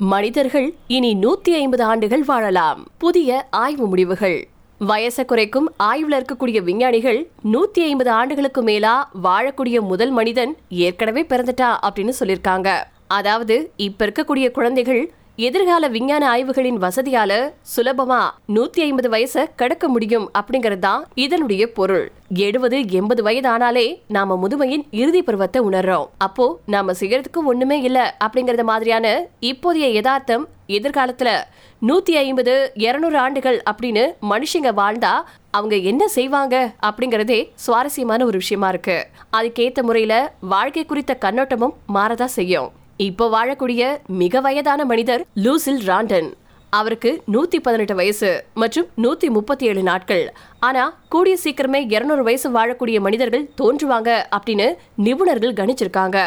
மனிதர்கள் இனி நூத்தி ஐம்பது ஆண்டுகள் வாழலாம். புதிய ஆய்வு முடிவுகள். வயசை குறைக்கும் ஆய்வுல இருக்கக்கூடிய விஞ்ஞானிகள் நூத்தி ஐம்பது ஆண்டுகளுக்கு மேலா வாழக்கூடிய முதல் மனிதன் ஏற்கனவே பிறந்துட்டா அப்படின்னு சொல்லிருக்காங்க அதாவது இப்ப இருக்கக்கூடிய குழந்தைகள் எதிர்கால விஞ்ஞான ஆய்வுகளின் வசதியால சுலபமா நூத்தி ஐம்பது வயசை கடக்க முடியும் அப்படிங்கிறது தான் இதனுடைய பொருள். எழுபது எண்பது வயது ஆனாலே நாம முதுமையின் இறுதி பருவத்தை உணர்றோம். அப்போ நாம செய்யறதுக்கு ஒண்ணுமே இல்ல அப்படிங்கறது மாதிரியான இப்போதைய யதார்த்தம் எதிர்காலத்துல நூத்தி ஐம்பது இருநூறு ஆண்டுகள் அப்படின்னு மனுஷங்க வாழ்ந்தா அவங்க என்ன செய்வாங்க அப்படிங்கறதே சுவாரஸ்யமான ஒரு விஷயமா இருக்கு. அதுக்கேத்த முறையில வாழ்க்கை குறித்த கண்ணோட்டமும் மாறதா செய்யும். இப்போ வாழக்கூடிய மிக வயதான மனிதர் லூசில் ராண்டன். அவருக்கு நூத்தி பதினெட்டு வயசு மற்றும் நூத்தி முப்பத்தி ஏழு நாட்கள். ஆனா கூடிய சீக்கிரமே இருநூறு வயசு வாழக்கூடிய மனிதர்கள் தோன்றுவாங்க அப்படின்னு நிபுணர்கள் கணிச்சிருக்காங்க.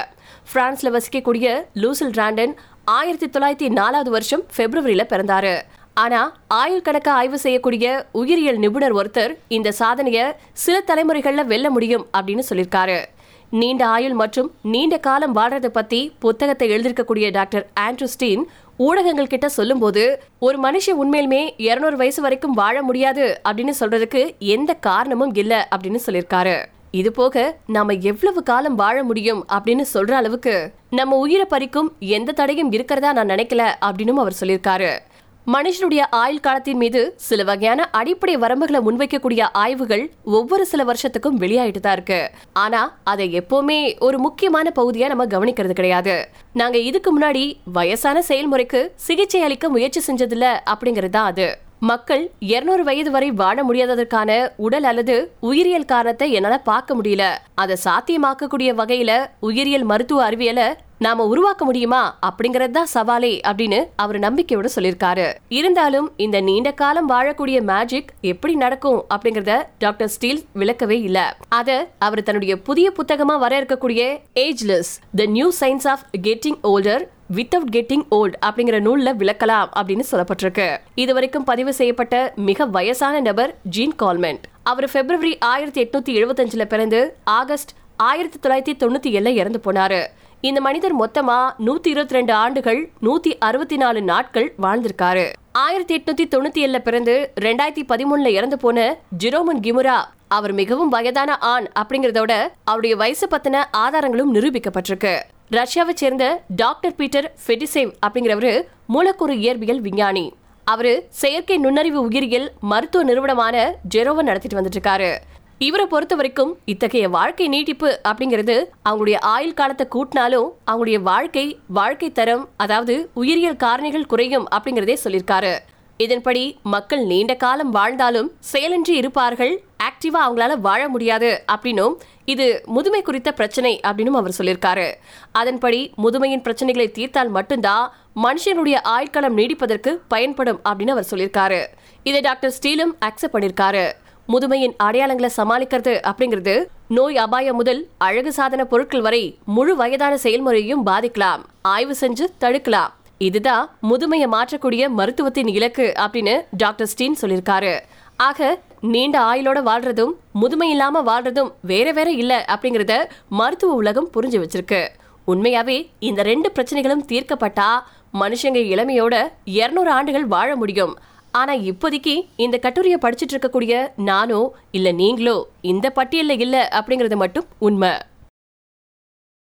பிரான்ஸ்ல வசிக்கக்கூடிய லூசில் ராண்டன் ஆயிரத்தி தொள்ளாயிரத்தி நாலாவது வருஷம் பிப்ரவரியில பிறந்தாரு. ஆனா ஆயுள் கணக்க ஆய்வு செய்யக்கூடிய உயிரியல் நிபுணர் ஒருத்தர் இந்த சாதனைய சில தலைமுறைகள்ல வெல்ல முடியும் அப்படின்னு சொல்லியிருக்காரு. நீண்ட ஆயுள் மற்றும் நீண்ட காலம் வாழ்றத பத்தி புத்தகத்தை எழுதிருக்கக்கூடிய டாக்டர் ஆண்ட்ரூஸ்டீன் ஊடகங்கள் கிட்ட சொல்லும்போது ஒரு மனுஷன் உண்மையிலுமே இருநூறு வயசு வரைக்கும் வாழ முடியாது அப்படின்னு சொல்றதுக்கு எந்த காரணமும் இல்ல அப்படின்னு சொல்லியிருக்காரு. இது போக நாம எவ்வளவு காலம் வாழ முடியும் அப்படின்னு சொல்ற அளவுக்கு நம்ம உயிரை பறிக்கும் எந்த தடையும் இருக்கிறதா நான் நினைக்கல அப்படின்னு அவர் சொல்லியிருக்காரு. மனுஷனுடைய ஆயுள் காலத்தின் மீது சில வகையான அடிப்படை வரம்புகளை முன்வைக்கக்கூடிய ஆய்வுகள் ஒவ்வொரு சில வருஷத்துக்கும் வெளியாயிட்டு தான் இருக்கு. ஆனா அதை எப்பவுமே ஒரு முக்கியமான பகுதியா நம்ம கவனிக்கிறது கிடையாது. நாங்க இதுக்கு முன்னாடி வயசான செயல்முறைக்கு சிகிச்சை அளிக்க முயற்சி செஞ்சதில்ல அப்படிங்கிறது தான் அது. மக்கள் இருநூறு வயது வரை வாழ முடியாததற்கான உடல் அல்லது உயிரியல் காரணத்தை என்னால பார்க்க முடியல. அதை சாத்தியமாக்கக்கூடிய வகையில உயிரியல் மருத்துவ அறிவியலை நாம உருவாக்க முடியுமா அப்படிங்கறது தான் சவாலே அப்படின்னு அவர் நம்பிக்கையோட சொல்லியிருக்காரு. இருந்தாலும் இந்த நீண்ட காலம் வாழக்கூடிய மேஜிக் எப்படி நடக்கும் அப்படிங்கறத டாக்டர் ஸ்டீல் விளக்கவே இல்ல. அத அவர் தன்னுடைய புதிய புத்தகமா வர இருக்கக்கூடிய ageless the new science of getting older without getting old அப்படிங்கிற நூல்ல விளக்கலாம் அப்படின்னு சொல்லப்பட்டிருக்கு. இதுவரைக்கும் பதிவு செய்யப்பட்ட மிக வயசான நபர் ஜீன் கால்மெண்ட் அவர் பிப்ரவரி ஆயிரத்தி எட்நூத்தி எழுபத்தஞ்சுல பிறந்து ஆகஸ்ட் ஆயிரத்தி தொள்ளாயிரத்தி தொண்ணூத்தி ஏழுல இறந்து போனாரு. இந்த மனிதர் மொத்தமா நூத்தி இருபத்தி ரெண்டு ஆண்டுகள் நூத்தி அறுபத்தி நாலு நாட்கள் வாழ்ந்திருக்காரு. ஆயிரத்தி எட்நூத்தி தொண்ணூத்தி ஏழுல பிறந்து ரெண்டாயிரத்தி பதிமூணுல இறந்து போன ஜிரோமன் கிமுரா அவர் மிகவும் வயதான ஆண் அப்படிங்கறதோட அவருடைய வயசு பத்தின ஆதாரங்களும் நிரூபிக்கப்பட்டிருக்கு. ரஷ்யாவை சேர்ந்த டாக்டர் பீட்டர் ஃபெடிசேவ் அப்படிங்கிறவரு மூலக்கூறு இயற்பியல் விஞ்ஞானி. அவரு செயற்கை நுண்ணறிவு உயிரியல் மருத்துவ நிறுவனமான ஜெரோவை நடத்திட்டு வந்துட்டு இருக்காரு. இவரை பொறுத்த வரைக்கும் இத்தகைய வாழ்க்கை நீட்டிப்பு அப்படிங்கிறது அவங்களுடைய ஆயுள் காலத்தை கூட்டினாலும் அவங்களுடைய வாழ்க்கை வாழ்க்கை தரம் அதாவது உயிரியல் காரணிகள் குறையும் அப்படிங்கிறதே சொல்லியிருக்காரு. இதன்படி மக்கள் நீண்ட காலம் வாழ்ந்தாலும் செயலின்றி இருப்பார்கள் ஆக்டிவா அவங்களால வாழ முடியாது அப்படின்னும் இது முதுமை குறித்த பிரச்சனை அப்படின்னு அவர் சொல்லியிருக்காரு. அதன்படி முதுமையின் பிரச்சனைகளை தீர்த்தால் மட்டும்தான் மனுஷனுடைய ஆயுட்காலம் நீடிப்பதற்கு பயன்படும் அப்படின்னு அவர் சொல்லியிருக்காரு. இதை டாக்டர் ஸ்டீலும் அக்செப்ட் பண்ணியிருக்காரு. முதுமையின் அடையாளங்களை சமாளிக்கிறது அப்படிங்கிறது நோய் அபாயம் முதல் அழகு சாதன பொருட்கள் வரை முழு வயதான செயல்முறையையும் பாதிக்கலாம். ஆய்வு செஞ்சு தடுக்கலாம். இதுதான் முதுமையை மாற்றக்கூடிய மருத்துவத்தின் இலக்கு அப்படின்னு டாக்டர் ஸ்டீன் சொல்லியிருக்காரு. ஆக நீண்ட ஆயுளோட வாழ்றதும் முதுமை இல்லாம வாழ்றதும் வேற வேற இல்ல அப்படிங்கறத மருத்துவ உலகம் புரிஞ்சு வச்சிருக்கு. உண்மையாவே இந்த ரெண்டு பிரச்சனைகளும் தீர்க்கப்பட்டா மனுஷங்க இளமையோட இருநூறு ஆண்டுகள் வாழ முடியும். ஆனா இப்போதைக்கு இந்த கட்டுரையை படிச்சிட்டு இருக்கக்கூடிய நானோ இல்ல நீங்களோ இந்த பட்டியல்ல இல்ல அப்படிங்கறது மட்டும் உண்மை.